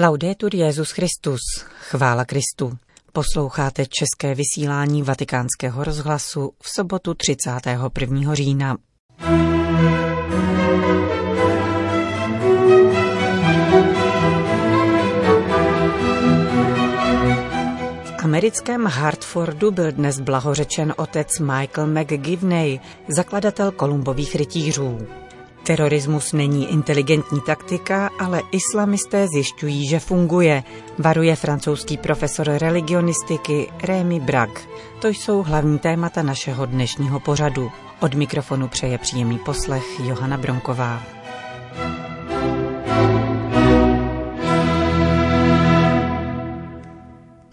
Laudetur Jezus Christus, chvála Kristu. Posloucháte české vysílání Vatikánského rozhlasu v sobotu 31. října. V americkém Hartfordu byl dnes blahořečen otec Michael McGivney, zakladatel Kolumbových rytířů. Terorismus není inteligentní taktika, ale islamisté zjišťují, že funguje, varuje francouzský profesor religionistiky Rémy Brag. To jsou hlavní témata našeho dnešního pořadu. Od mikrofonu přeje příjemný poslech Johana Bronková.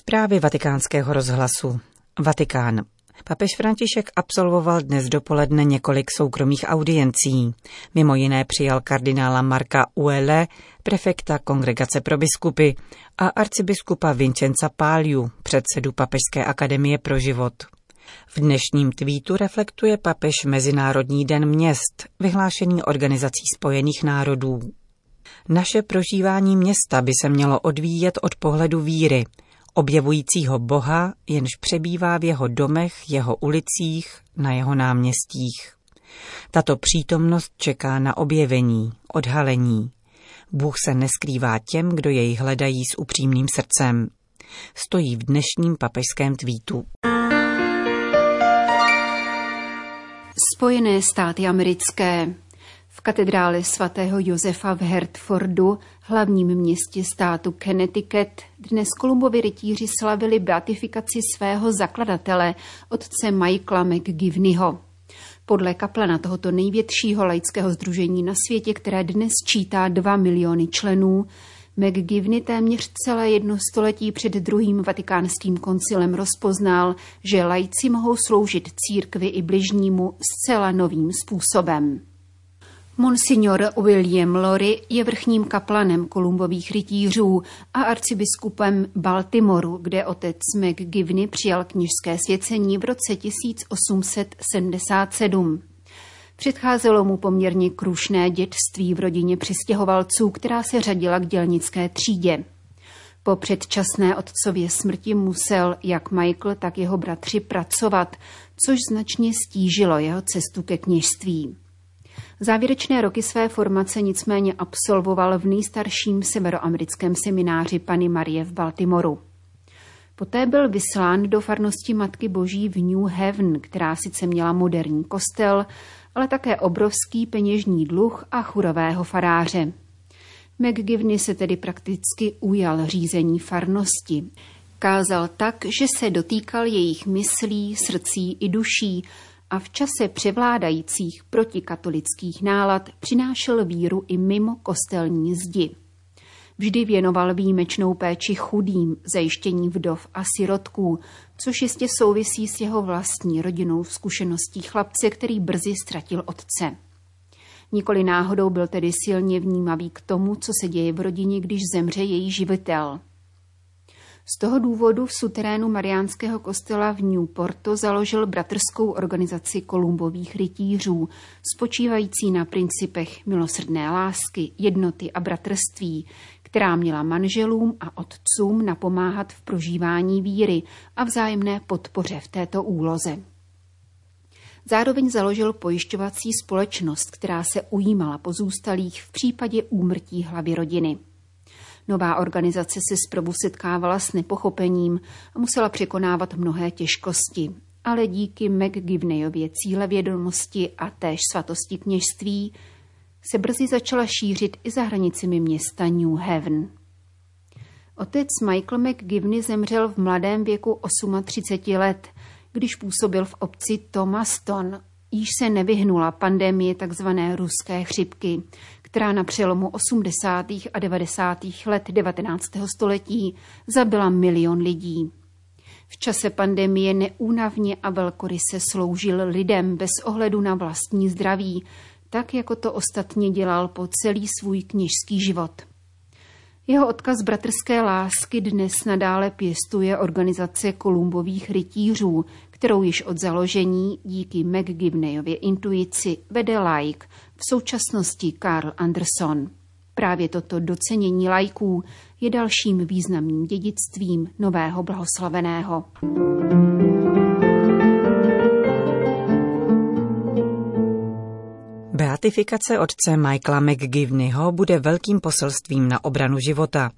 Zprávy vatikánského rozhlasu. Vatikán. Papež František absolvoval dnes dopoledne několik soukromých audiencí. Mimo jiné přijal kardinála Marka Uele, prefekta Kongregace pro biskupy, a arcibiskupa Vincenza Páliu, předsedu Papežské akademie pro život. V dnešním tweetu reflektuje papež Mezinárodní den měst, vyhlášený Organizací spojených národů. Naše prožívání města by se mělo odvíjet od pohledu víry – objevujícího Boha, jenž přebývá v jeho domech, jeho ulicích, na jeho náměstích. Tato přítomnost čeká na objevení, odhalení. Bůh se neskrývá těm, kdo jej hledají s upřímným srdcem. Stojí v dnešním papežském tweetu. Spojené státy americké katedrále svatého Josefa v Hertfordu, hlavním městě státu Connecticut, dnes Kolumbovi rytíři slavili beatifikaci svého zakladatele, otce Michaela McGivneyho. Podle kaplana tohoto největšího laického združení na světě, které dnes čítá 2 miliony členů, McGivney téměř celé jedno století před druhým vatikánským koncilem rozpoznal, že lajci mohou sloužit církvi i bližnímu zcela novým způsobem. Monsignor William Lori je vrchním kaplanem kolumbových rytířů a arcibiskupem Baltimoru, kde otec McGivney přijal kněžské svěcení v roce 1877. Předcházelo mu poměrně krušné dětství v rodině přistěhovalců, která se řadila k dělnické třídě. Po předčasné otcově smrti musel jak Michael, tak jeho bratři pracovat, což značně stížilo jeho cestu ke kněžství. Závěrečné roky své formace nicméně absolvoval v nejstarším severoamerickém semináři Pany Marie v Baltimoru. Poté byl vyslán do farnosti Matky Boží v New Haven, která sice měla moderní kostel, ale také obrovský peněžní dluh a churového faráře. McGivney se tedy prakticky ujal řízení farnosti. Kázal tak, že se dotýkal jejich myslí, srdcí i duší a v čase převládajících protikatolických nálad přinášel víru i mimo kostelní zdi. Vždy věnoval výjimečnou péči chudým, zajištění vdov a sirotků, což jistě souvisí s jeho vlastní rodinou zkušeností chlapce, který brzy ztratil otce. Nikoli náhodou byl tedy silně vnímavý k tomu, co se děje v rodině, když zemře její živitel – z toho důvodu v suterénu Mariánského kostela v Newportu založil bratrskou organizaci kolumbových rytířů, spočívající na principech milosrdné lásky, jednoty a bratrství, která měla manželům a otcům napomáhat v prožívání víry a vzájemné podpoře v této úloze. Zároveň založil pojišťovací společnost, která se ujímala pozůstalých v případě úmrtí hlavy rodiny. Nová organizace se zprvu setkávala s nepochopením a musela překonávat mnohé těžkosti. Ale díky McGivneyově cílevědomosti a též svatosti kněžství se brzy začala šířit i za hranicemi města New Haven. Otec Michael McGivney zemřel v mladém věku 38 let, když působil v obci Thomaston, již se nevyhnula pandemie tzv. ruské chřipky, která na přelomu 80. a 90. let 19. století zabila milion lidí. V čase pandemie neúnavně a velkoryse sloužil lidem bez ohledu na vlastní zdraví, tak jako to ostatně dělal po celý svůj kněžský život. Jeho odkaz bratrské lásky dnes nadále pěstuje organizace Kolumbových rytířů, kterou již od založení díky McGivneyově intuici vede like, v současnosti Karl Anderson. Právě toto docenění lajků je dalším významným dědictvím nového blahoslaveného. Beatifikace otce Michaela McGivneyho bude velkým poselstvím na obranu života,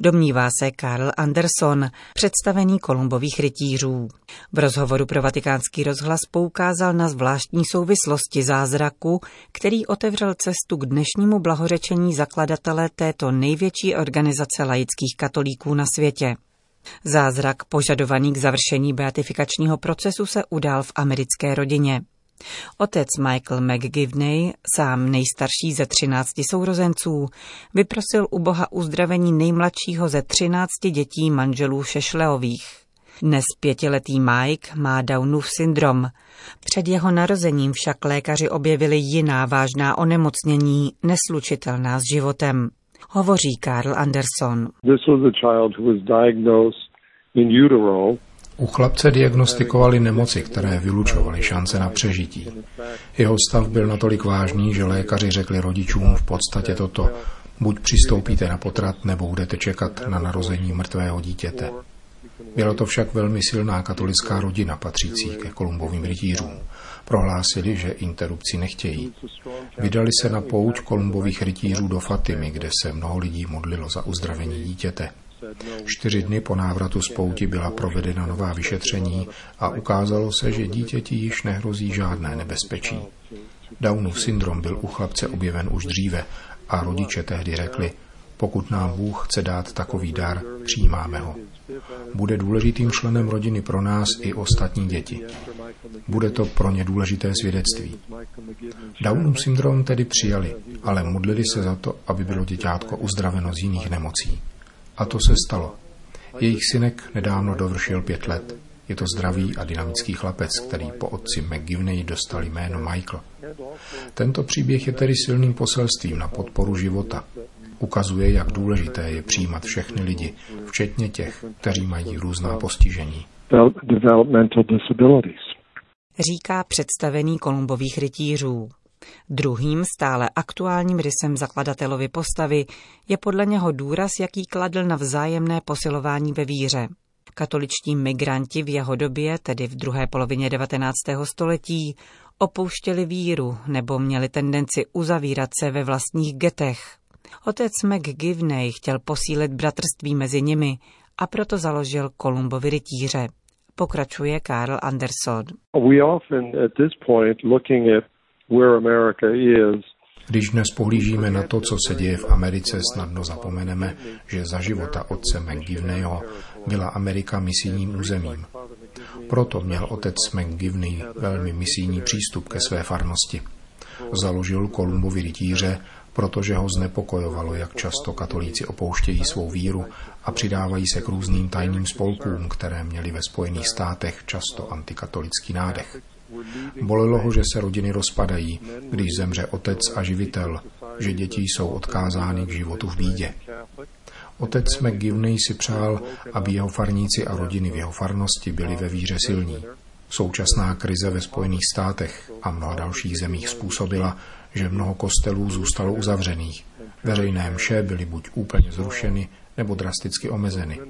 domnívá se Karl Anderson, představený Kolumbových rytířů. V rozhovoru pro vatikánský rozhlas poukázal na zvláštní souvislosti zázraku, který otevřel cestu k dnešnímu blahořečení zakladatele této největší organizace laických katolíků na světě. Zázrak požadovaný k završení beatifikačního procesu se udál v americké rodině. Otec Michael McGivney, sám nejstarší ze třinácti sourozenců, vyprosil u Boha uzdravení nejmladšího ze třinácti dětí manželů Šešleových. Dnes pětiletý Mike má Downův syndrom. Před jeho narozením však lékaři objevili jiná vážná onemocnění, neslučitelná s životem. Hovoří Karl Anderson. This was a child who was diagnosed in utero u chlapce diagnostikovali nemoci, které vylučovaly šance na přežití. Jeho stav byl natolik vážný, že lékaři řekli rodičům v podstatě toto. Buď přistoupíte na potrat, nebo budete čekat na narození mrtvého dítěte. Byla to však velmi silná katolická rodina patřící ke Kolumbovým rytířům. Prohlásili, že interrupci nechtějí. Vydali se na pouť Kolumbových rytířů do Fatimy, kde se mnoho lidí modlilo za uzdravení dítěte. Čtyři dny po návratu z pouti byla provedena nová vyšetření a ukázalo se, že dítěti již nehrozí žádné nebezpečí. Downův syndrom byl u chlapce objeven už dříve a rodiče tehdy řekli, pokud nám Bůh chce dát takový dar, přijímáme ho. Bude důležitým členem rodiny pro nás i ostatní děti. Bude to pro ně důležité svědectví. Downův syndrom tedy přijali, ale modlili se za to, aby bylo děťátko uzdraveno z jiných nemocí. A to se stalo. Jejich synek nedávno dovršil pět let. Je to zdravý a dynamický chlapec, který po otci McGivney dostal jméno Michael. Tento příběh je tedy silným poselstvím na podporu života. Ukazuje, jak důležité je přijímat všechny lidi, včetně těch, kteří mají různá postižení. Říká představený Kolumbových rytířů. Druhým stále aktuálním rysem zakladatelovy postavy je podle něho důraz, jaký kladl na vzájemné posilování ve víře. Katoličtí migranti v jeho době, tedy v druhé polovině 19. století, opouštěli víru nebo měli tendenci uzavírat se ve vlastních getech. Otec McGivney chtěl posílit bratrství mezi nimi a proto založil Kolumbovi rytíře. Pokračuje Karl Anderson. We often at this point looking at když dnes pohlížíme na to, co se děje v Americe, snadno zapomeneme, že za života otce McGivneyho byla Amerika misijním územím. Proto měl otec McGivney velmi misijní přístup ke své farnosti. Založil Kolumbovi rytíře, protože ho znepokojovalo, jak často katolíci opouštějí svou víru a přidávají se k různým tajným spolkům, které měly ve Spojených státech často antikatolický nádech. Bolelo ho, že se rodiny rozpadají, když zemře otec a živitel, že děti jsou odkázány k životu v bídě. Otec McGivney si přál, aby jeho farníci a rodiny v jeho farnosti byli ve víře silní. Současná krize ve Spojených státech a mnoha dalších zemích způsobila, že mnoho kostelů zůstalo uzavřených. Veřejné mše byly buď úplně zrušeny, nebo drasticky omezeny.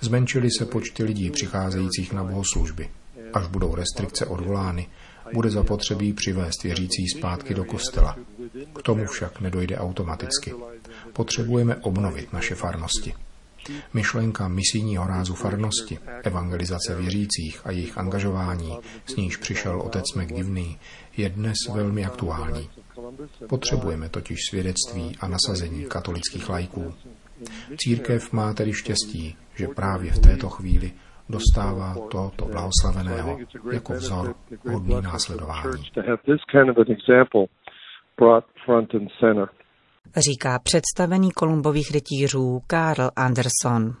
Zmenšily se počty lidí přicházejících na bohoslužby. Až budou restrikce odvolány, bude zapotřebí přivést věřící zpátky do kostela. K tomu však nedojde automaticky. Potřebujeme obnovit naše farnosti. Myšlenka misijního rázu farnosti, evangelizace věřících a jejich angažování, s níž přišel otec McGivney, je dnes velmi aktuální. Potřebujeme totiž svědectví a nasazení katolických lajků. Církev má tedy štěstí, že právě v této chvíli dostává tohoto blahoslaveného jako vzor hodný následování. Říká představený Kolumbových rytířů Karl Anderson.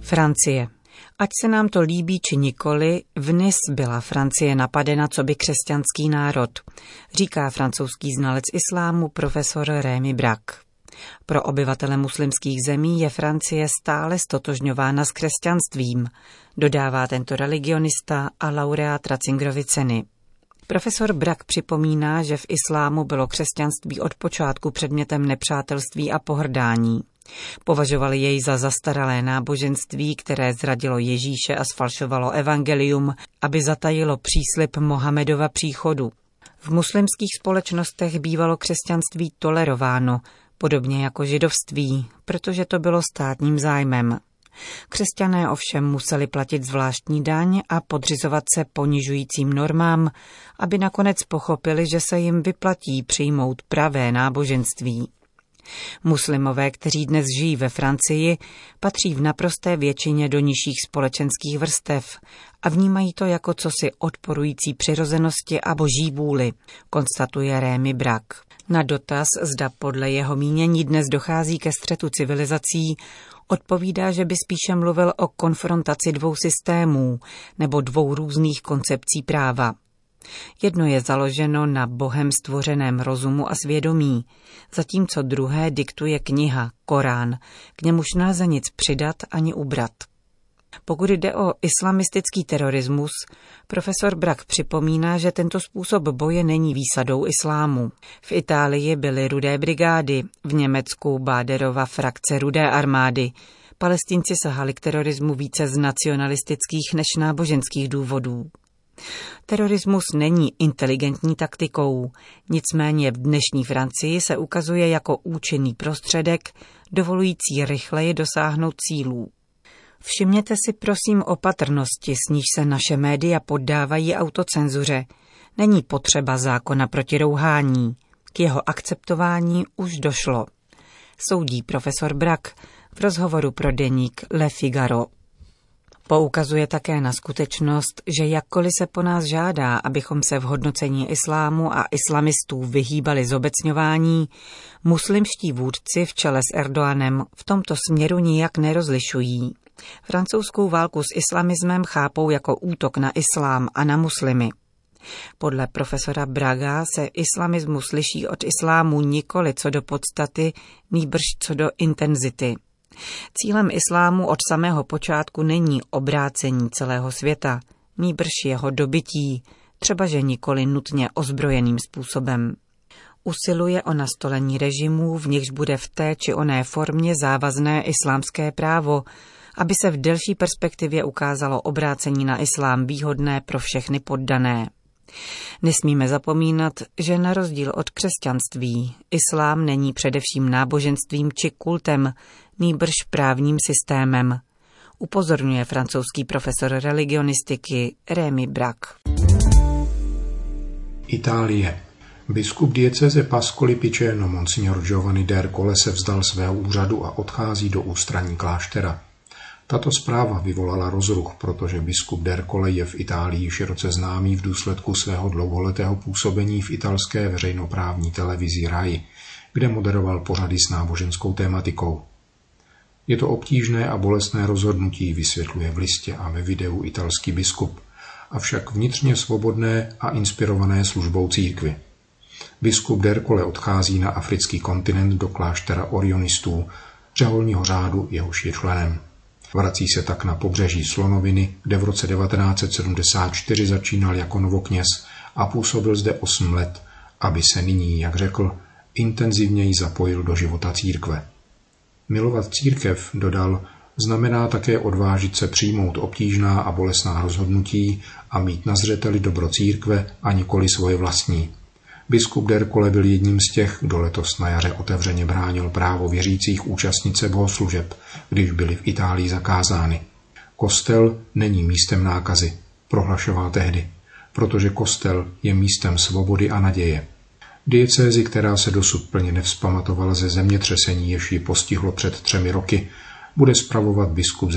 Francie. Ať se nám to líbí či nikoli, v Nis byla Francie napadena co by křesťanský národ, říká francouzský znalec islámu profesor Rémy Brak. Pro obyvatele muslimských zemí je Francie stále stotožňována s křesťanstvím, dodává tento religionista a laureát Ratzingerovy ceny. Profesor Brak připomíná, že v islámu bylo křesťanství od počátku předmětem nepřátelství a pohrdání. Považovali jej za zastaralé náboženství, které zradilo Ježíše a sfalšovalo evangelium, aby zatajilo příslip Mohamedova příchodu. V muslimských společnostech bývalo křesťanství tolerováno, podobně jako židovství, protože to bylo státním zájmem. Křesťané ovšem museli platit zvláštní daň a podřizovat se ponižujícím normám, aby nakonec pochopili, že se jim vyplatí přijmout pravé náboženství. Muslimové, kteří dnes žijí ve Francii, patří v naprosté většině do nižších společenských vrstev a vnímají to jako cosi odporující přirozenosti a boží vůli, konstatuje Rémy Brak. Na dotaz, zda podle jeho mínění dnes dochází ke střetu civilizací, odpovídá, že by spíše mluvil o konfrontaci dvou systémů nebo dvou různých koncepcí práva. Jedno je založeno na bohem stvořeném rozumu a svědomí, zatímco druhé diktuje kniha, Korán, k němuž nelze nic přidat ani ubrat. Pokud jde o islamistický terorismus, profesor Brak připomíná, že tento způsob boje není výsadou islámu. V Itálii byly rudé brigády, v Německu Báderova frakce rudé armády. Palestinci sahali k terorismu více z nacionalistických než náboženských důvodů. Terorismus není inteligentní taktikou, nicméně v dnešní Francii se ukazuje jako účinný prostředek, dovolující rychleji dosáhnout cílů. Všimněte si prosím opatrnosti, s níž se naše média poddávají autocenzuře. Není potřeba zákona proti rouhání. K jeho akceptování už došlo. Soudí profesor Brak v rozhovoru pro deník Le Figaro. Poukazuje také na skutečnost, že jakkoliv se po nás žádá, abychom se v hodnocení islámu a islamistů vyhýbali zobecňování, muslimští vůdci v čele s Erdoanem v tomto směru nijak nerozlišují. Francouzskou válku s islamismem chápou jako útok na islám a na muslimy. Podle profesora Braga se islamismus liší od islámu nikoli co do podstaty, nýbrž co do intenzity. Cílem islámu od samého počátku není obrácení celého světa, nýbrž jeho dobytí, třeba že nikoli nutně ozbrojeným způsobem. Usiluje o nastolení režimů, v nichž bude v té či oné formě závazné islámské právo, aby se v delší perspektivě ukázalo obrácení na islám výhodné pro všechny poddané. Nesmíme zapomínat, že na rozdíl od křesťanství, islám není především náboženstvím či kultem, nýbrž právním systémem, upozorňuje francouzský profesor religionistiky Rémy Brak. Itálie. Biskup dieceze Pascoli Piceno Monsignor Giovanni d'Ercole se vzdal svého úřadu a odchází do ústraní kláštera. Tato zpráva vyvolala rozruch, protože biskup Derkole je v Itálii široce známý v důsledku svého dlouholetého působení v italské veřejnoprávní televizi RAI, kde moderoval pořady s náboženskou tématikou. Je to obtížné a bolestné rozhodnutí, vysvětluje v listě a ve videu italský biskup, avšak vnitřně svobodné a inspirované službou církvy. Biskup Derkole odchází na africký kontinent do kláštera orionistů, řeholního řádu jehož je členem. Vrací se tak na pobřeží Slonoviny, kde v roce 1974 začínal jako novokněz a působil zde 8 let, aby se nyní, jak řekl, intenzivněji zapojil do života církve. Milovat církev, dodal, znamená také odvážit se přijmout obtížná a bolestná rozhodnutí a mít na zřeteli dobro církve a nikoli svoje vlastní. Biskup Derkole byl jedním z těch, kdo letos na jaře otevřeně bránil právo věřících účastnit se bohoslužeb, když byly v Itálii zakázány. Kostel není místem nákazy, prohlašoval tehdy, protože kostel je místem svobody a naděje. Diecézi, která se dosud plně nevzpamatovala ze zemětřesení, jež ji postihlo před třemi roky, bude spravovat biskup